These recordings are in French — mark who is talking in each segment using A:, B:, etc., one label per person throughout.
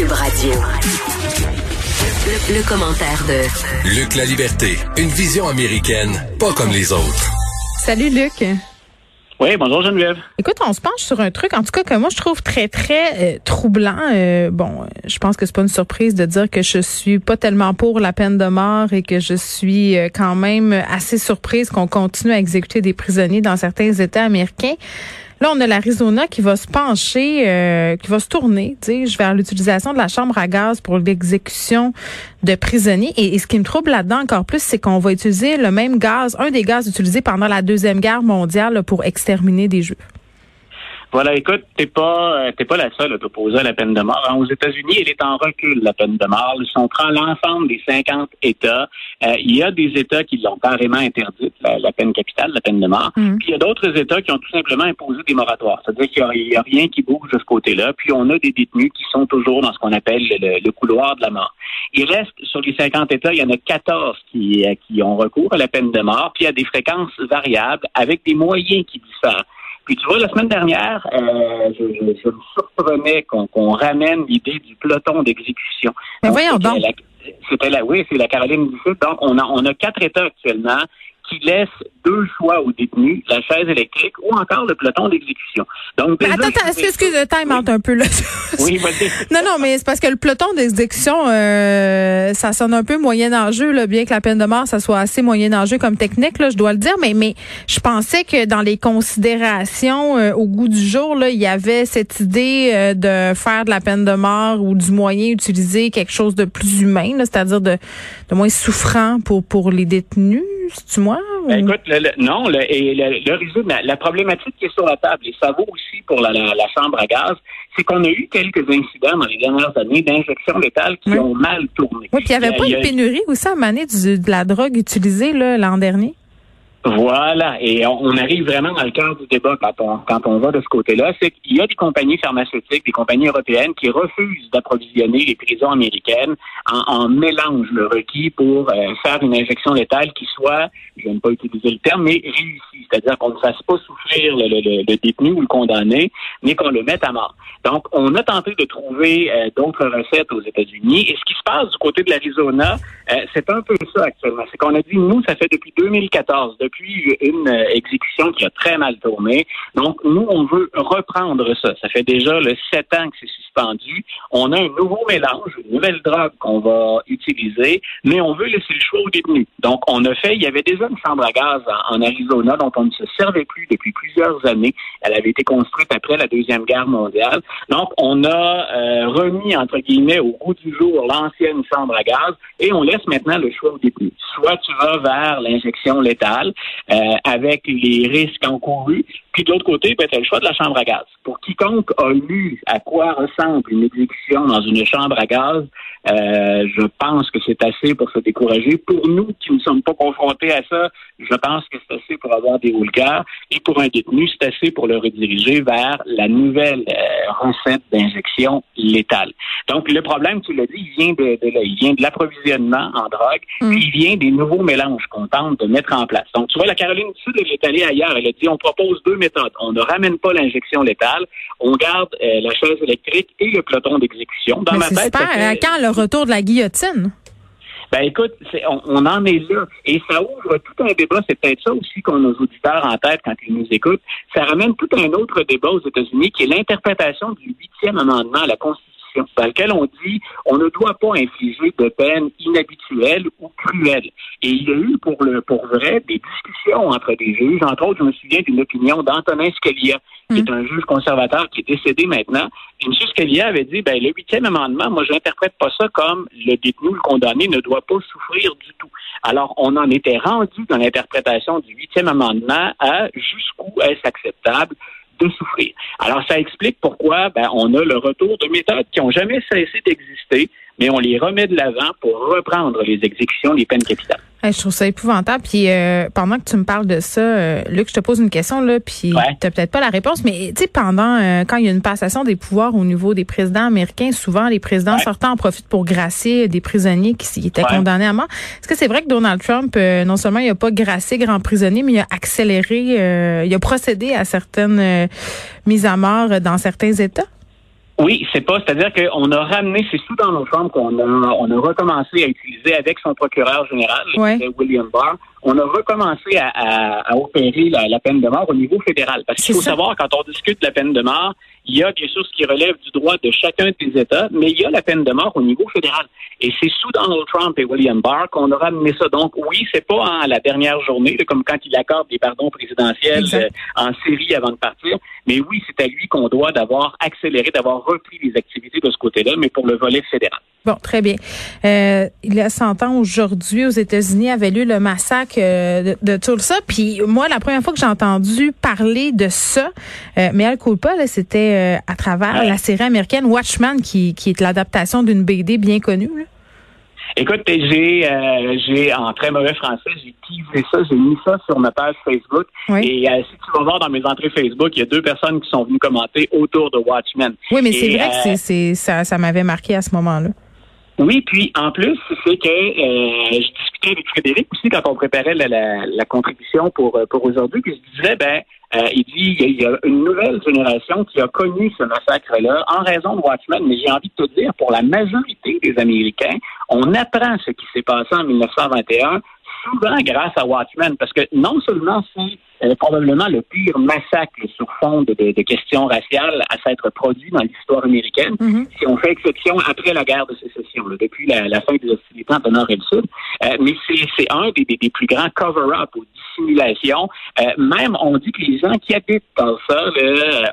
A: Cube Radio. Le, commentaire de
B: Luc La Liberté, une vision américaine, pas comme les autres.
C: Salut Luc.
D: Oui, bonjour Geneviève.
C: Écoute, on se penche sur un truc, en tout cas que moi je trouve très très euh, troublant. Euh, bon, je pense que c'est pas une surprise de dire que je suis pas tellement pour la peine de mort et que je suis euh, quand même assez surprise qu'on continue à exécuter des prisonniers dans certains États américains. Là, on a l'Arizona qui va se pencher, euh, qui va se tourner, dis vers l'utilisation de la chambre à gaz pour l'exécution de prisonniers. Et, ce qui me trouble là-dedans encore plus, c'est qu'on va utiliser le même gaz, un des gaz utilisés pendant la Deuxième Guerre mondiale pour exterminer des Juifs.
D: Voilà, écoute, t'es pas euh, t'es pas la seule à t'opposer à la peine de mort. aux États-Unis, elle est en recul, la peine de mort. Si on prend l'ensemble des 50 États, euh, il y a des États qui l'ont carrément interdite, la, peine capitale, la peine de mort. Mm. Puis il y a d'autres États qui ont tout simplement imposé des moratoires. C'est-à-dire qu'il n'y a, rien qui bouge de ce côté-là. Puis on a des détenus qui sont toujours dans ce qu'on appelle le, couloir de la mort. Il reste, sur les 50 États, il y en a 14 qui, euh, qui ont recours à la peine de mort, puis il y a des fréquences variables avec des moyens qui diffèrent. Puis tu vois, la semaine dernière, euh, je, je, me surprenais qu'on ramène l'idée du peloton d'exécution.
C: Mais voyons donc.
D: C'était la, oui, c'est la Caroline du Sud. Donc, on a, on a quatre États actuellement qui laisse deux choix aux détenus, la chaise électrique ou encore le peloton d'exécution.
C: Donc, attends, attends, excuse, le time oui. un peu là.
D: oui, vas-y.
C: Non, non, mais c'est parce que le peloton d'exécution, euh, ça sonne un peu moyen enjeu, là, bien que la peine de mort, ça soit assez moyen enjeu comme technique, là, je dois le dire, mais, mais je pensais que dans les considérations euh, au goût du jour, là, il y avait cette idée euh, de faire de la peine de mort ou du moyen utiliser quelque chose de plus humain, c'est-à-dire de, de moins souffrant pour, pour les détenus c'est-tu moi?
D: Ben, écoute, non, le, et le, la, problématique qui est sur la table, et ça vaut aussi pour la, chambre à gaz, c'est qu'on a eu quelques incidents dans les dernières années d'injection létale qui ont mal tourné.
C: Oui, puis il n'y avait pas une pénurie aussi à maner de la drogue utilisée l'an dernier?
D: Voilà, et on, arrive vraiment dans le cœur du débat quand on, quand on va de ce côté-là, c'est qu'il y a des compagnies pharmaceutiques, des compagnies européennes qui refusent d'approvisionner les prisons américaines en, en mélange le requis pour euh, faire une injection létale qui soit, je n'aime pas utiliser le terme, mais réussie, c'est-à-dire qu'on ne fasse pas souffrir le, le, le, détenu ou le condamné, mais qu'on le mette à mort. Donc, on a tenté de trouver euh, d'autres recettes aux États-Unis, et ce qui se passe du côté de l'Arizona, euh, c'est un peu ça actuellement. C'est qu'on a dit, nous, ça fait depuis 2014, depuis une euh, exécution qui a très mal tourné. Donc, nous, on veut reprendre ça. Ça fait déjà le sept ans que c'est suspendu. On a un nouveau mélange, une nouvelle drogue qu'on va utiliser, mais on veut laisser le choix aux détenus. Donc, on a fait, il y avait déjà une chambre à gaz en, Arizona dont on ne se servait plus depuis plusieurs années. Elle avait été construite après la Deuxième Guerre mondiale. Donc, on a euh, remis, entre guillemets, au goût du jour l'ancienne chambre à gaz et on laisse maintenant le choix aux détenus. Soit tu vas vers l'injection létale, euh, avec les risques encourus. Puis de l'autre côté, ben, tu as le choix de la chambre à gaz. Pour quiconque a lu à quoi ressemble une exécution dans une chambre à gaz, euh, je pense que c'est assez pour se décourager. Pour nous qui ne sommes pas confrontés à ça, je pense que c'est assez pour avoir des hauts Et pour un détenu, c'est assez pour le rediriger vers la nouvelle euh, recette d'injection létale. Donc, le problème, tu l'as dit, il vient de, de il vient de l'approvisionnement en drogue, mm. puis il vient des nouveaux mélanges qu'on tente de mettre en place. Donc, tu vois, la Caroline du Sud, elle est allée ailleurs. Elle a dit, on propose deux méthodes. On ne ramène pas l'injection létale, on garde euh, la chaise électrique et le peloton d'exécution.
C: Dans ma tête, super. Quand le retour de la guillotine?
D: Ben écoute, on, en est là. Et ça ouvre tout un débat. C'est peut-être ça aussi qu'on a nos auditeurs en tête quand ils nous écoutent. Ça ramène tout un autre débat aux États-Unis qui est l'interprétation du huitième amendement à la Constitution dans lequel on dit on ne doit pas infliger de peine inhabituelle ou cruelle. Et il y a eu pour le pour vrai des discussions entre des juges. Entre autres, je me souviens d'une opinion d'Antonin Scalia, qui est mm. un juge conservateur qui est décédé maintenant. Et M. Scalia avait dit ben le huitième amendement, moi je n'interprète pas ça comme le détenu, le condamné ne doit pas souffrir du tout. Alors, on en était rendu dans l'interprétation du huitième amendement à jusqu'où est-ce acceptable Alors, ça explique pourquoi ben, on a le retour de méthodes qui n'ont jamais cessé d'exister, mais on les remet de l'avant pour reprendre les exécutions des peines capitales.
C: Je trouve ça épouvantable. Puis euh, pendant que tu me parles de ça, euh, Luc, je te pose une question là, puis t'as peut-être pas la réponse, mais tu sais pendant euh, quand il y a une passation des pouvoirs au niveau des présidents américains, souvent les présidents sortants en profitent pour gracier des prisonniers qui étaient condamnés à mort. Est-ce que c'est vrai que Donald Trump non seulement il a pas gracié grands prisonniers, mais il a accéléré, il a procédé à certaines mises à mort dans certains États?
D: Oui, c'est pas, c'est-à-dire qu'on a ramené, c'est sous dans nos chambres qu'on a, on a recommencé à utiliser avec son procureur général, William Barr, on a recommencé à, opérer la, peine de mort au niveau fédéral. Parce qu'il faut savoir, quand on discute de la peine de mort, il y a bien sûr ce qui relève du droit de chacun des États, mais il y a la peine de mort au niveau fédéral. Et c'est sous Donald Trump et William Barr qu'on a ramené ça. Donc oui, c'est pas à la dernière journée, comme quand il accorde des pardons présidentiels euh, en série avant de partir, mais oui, c'est à lui qu'on doit d'avoir accéléré, d'avoir repris les activités de ce côté-là, mais pour le volet fédéral.
C: Bon, très bien. Euh, il y a 100 ans aujourd'hui, aux États-Unis, avait lieu le massacre euh, de, Tulsa. Puis moi, la première fois que j'ai entendu parler de ça, euh, mais Al Culpa, c'était euh, à travers la série américaine Watchmen, qui, qui est l'adaptation d'une BD bien connue. Là.
D: Écoute, j'ai, j'ai en très mauvais français, j'ai teasé ça, j'ai mis ça sur ma page Facebook. Et si tu vas voir dans mes entrées Facebook, il y a deux personnes qui sont venues commenter autour de Watchmen.
C: Oui, mais c'est vrai que c'est, ça, ça m'avait marqué à ce moment-là.
D: Oui, puis en plus, c'est que euh, je discutais avec Frédéric aussi quand on préparait la, la, contribution pour, euh, pour aujourd'hui, puis je disais, ben, euh, il dit, il y, a, une nouvelle génération qui a connu ce massacre-là en raison de Watchmen, mais j'ai envie de te dire, pour la majorité des Américains, on apprend ce qui s'est passé en 1921 souvent grâce à Watchmen, parce que non seulement c'est euh, probablement le pire massacre sur fond de, questions raciales à s'être produit dans l'histoire américaine, mm-hmm. si on fait exception après la guerre de sécession, depuis la, fin des hostilités entre le Nord et le Sud. Euh, mais c'est un des, des, plus grands cover-up ou dissimulations. Euh, même, on dit que les gens qui habitent dans ça,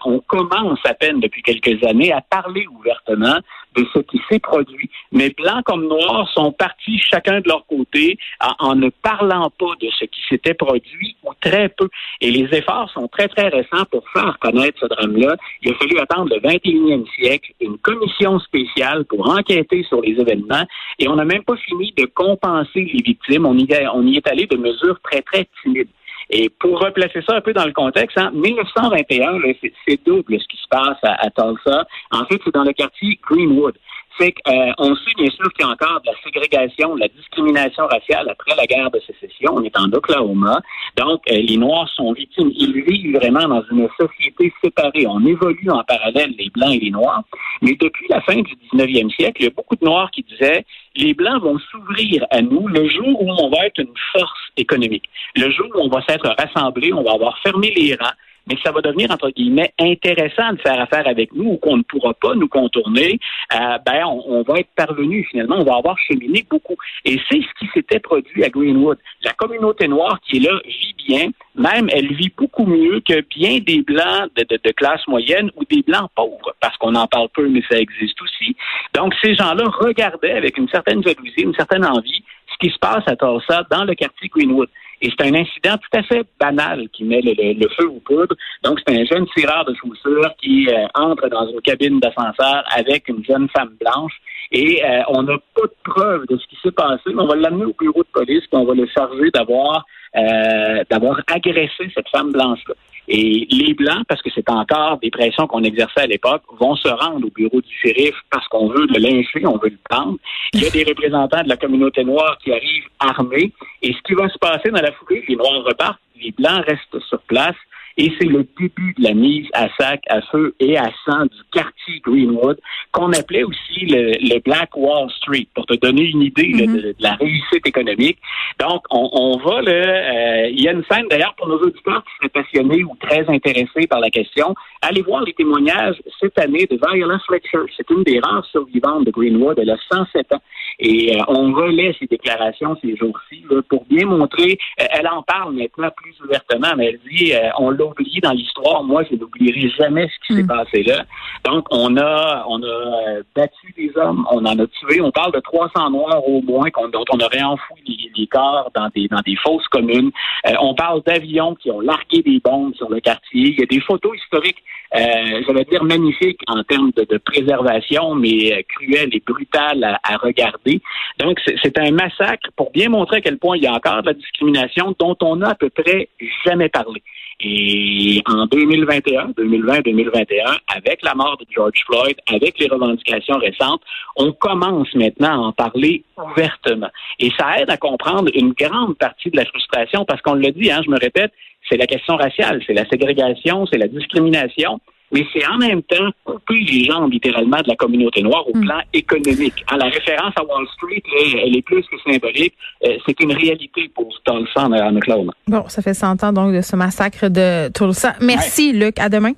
D: on commence à peine depuis quelques années à parler ouvertement de ce qui s'est produit. Mais blancs comme noirs sont partis chacun de leur côté en, ne parlant pas de ce qui s'était produit ou très peu. Et les efforts sont très, très récents pour faire connaître ce drame-là. Il a fallu attendre le 21e siècle, une commission spéciale pour enquêter sur les événements et on n'a même pas fini de compenser les victimes. On y, on y est allé de mesures très, très timides. Et pour replacer ça un peu dans le contexte, en 1921, c'est double ce qui se passe à, à Tulsa. En fait, c'est dans le quartier Greenwood c'est qu'on sait bien sûr qu'il y a encore de la ségrégation, de la discrimination raciale après la guerre de sécession. On est en Oklahoma. Donc, euh, les Noirs sont victimes. Ils vivent vraiment dans une société séparée. On évolue en parallèle, les Blancs et les Noirs. Mais depuis la fin du 19e siècle, il y a beaucoup de Noirs qui disaient les Blancs vont s'ouvrir à nous le jour où on va être une force économique. Le jour où on va s'être rassemblés, on va avoir fermé les rangs, mais que ça va devenir, entre guillemets, intéressant de faire affaire avec nous ou qu'on ne pourra pas nous contourner, euh, ben, on, va être parvenu finalement, on va avoir cheminé beaucoup. Et c'est ce qui s'était produit à Greenwood. La communauté noire qui est là vit bien, même elle vit beaucoup mieux que bien des blancs de, de, classe moyenne ou des blancs pauvres, parce qu'on en parle peu, mais ça existe aussi. Donc ces gens-là regardaient avec une certaine jalousie, une certaine envie ce qui se passe à Tulsa dans le quartier Greenwood. Et c'est un incident tout à fait banal qui met le, feu aux poudres. Donc, c'est un jeune tireur de chaussures qui euh, entre dans une cabine d'ascenseur avec une jeune femme blanche. Et euh, on n'a pas de preuve de ce qui s'est passé, mais on va l'amener au bureau de police, puis on va le charger d'avoir euh, d'avoir agressé cette femme blanche-là. Et les Blancs, parce que c'est encore des pressions qu'on exerçait à l'époque, vont se rendre au bureau du shérif parce qu'on veut le lyncher, on veut le prendre. Il y a des représentants de la communauté noire qui arrivent armés. Et ce qui va se passer dans la foulée, les Noirs repartent, les Blancs restent sur place et c'est le début de la mise à sac, à feu et à sang du quartier Greenwood, qu'on appelait aussi le, Black Wall Street, pour te donner une idée de, mm-hmm. la réussite économique. Donc, on, va, là, euh, il y a une scène, d'ailleurs, pour nos auditeurs qui seraient passionnés ou très intéressés par la question, allez voir les témoignages cette année de Viola Fletcher. C'est une des rares survivantes de Greenwood. Elle a 107 ans. Et euh, on relaie ses déclarations ces jours-ci pour bien montrer, euh, elle en parle maintenant plus ouvertement, mais elle dit, on l'a oublié dans l'histoire. Moi, je n'oublierai jamais ce qui s'est hmm. passé là. Donc, on a, on a euh, battu des hommes, on en a tué. On parle de 300 Noirs au moins dont on aurait enfoui les, corps dans des, dans des fosses communes. Euh, on parle d'avions qui ont largué des bombes sur le quartier. Il y a des photos historiques, euh, je vais dire magnifiques en termes de, préservation, mais euh, cruelles et brutales à, à regarder. Donc, c'est un massacre pour bien montrer à quel point il y a encore de la discrimination dont on a à peu près jamais parlé. Et en 2021, 2020-2021, avec la mort de George Floyd, avec les revendications récentes, on commence maintenant à en parler ouvertement. Et ça aide à comprendre une grande partie de la frustration parce qu'on le dit, hein, je me répète, c'est la question raciale, c'est la ségrégation, c'est la discrimination. Mais c'est en même temps couper les jambes littéralement de la communauté noire au hmm. plan économique. Hein, la référence à Wall Street, elle est plus que symbolique. Euh, c'est une réalité pour Tulsa, à McLeod.
C: Bon, ça fait 100 ans donc de ce massacre de Tulsa. Merci, Luc. À demain.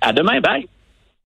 D: À demain. Bye.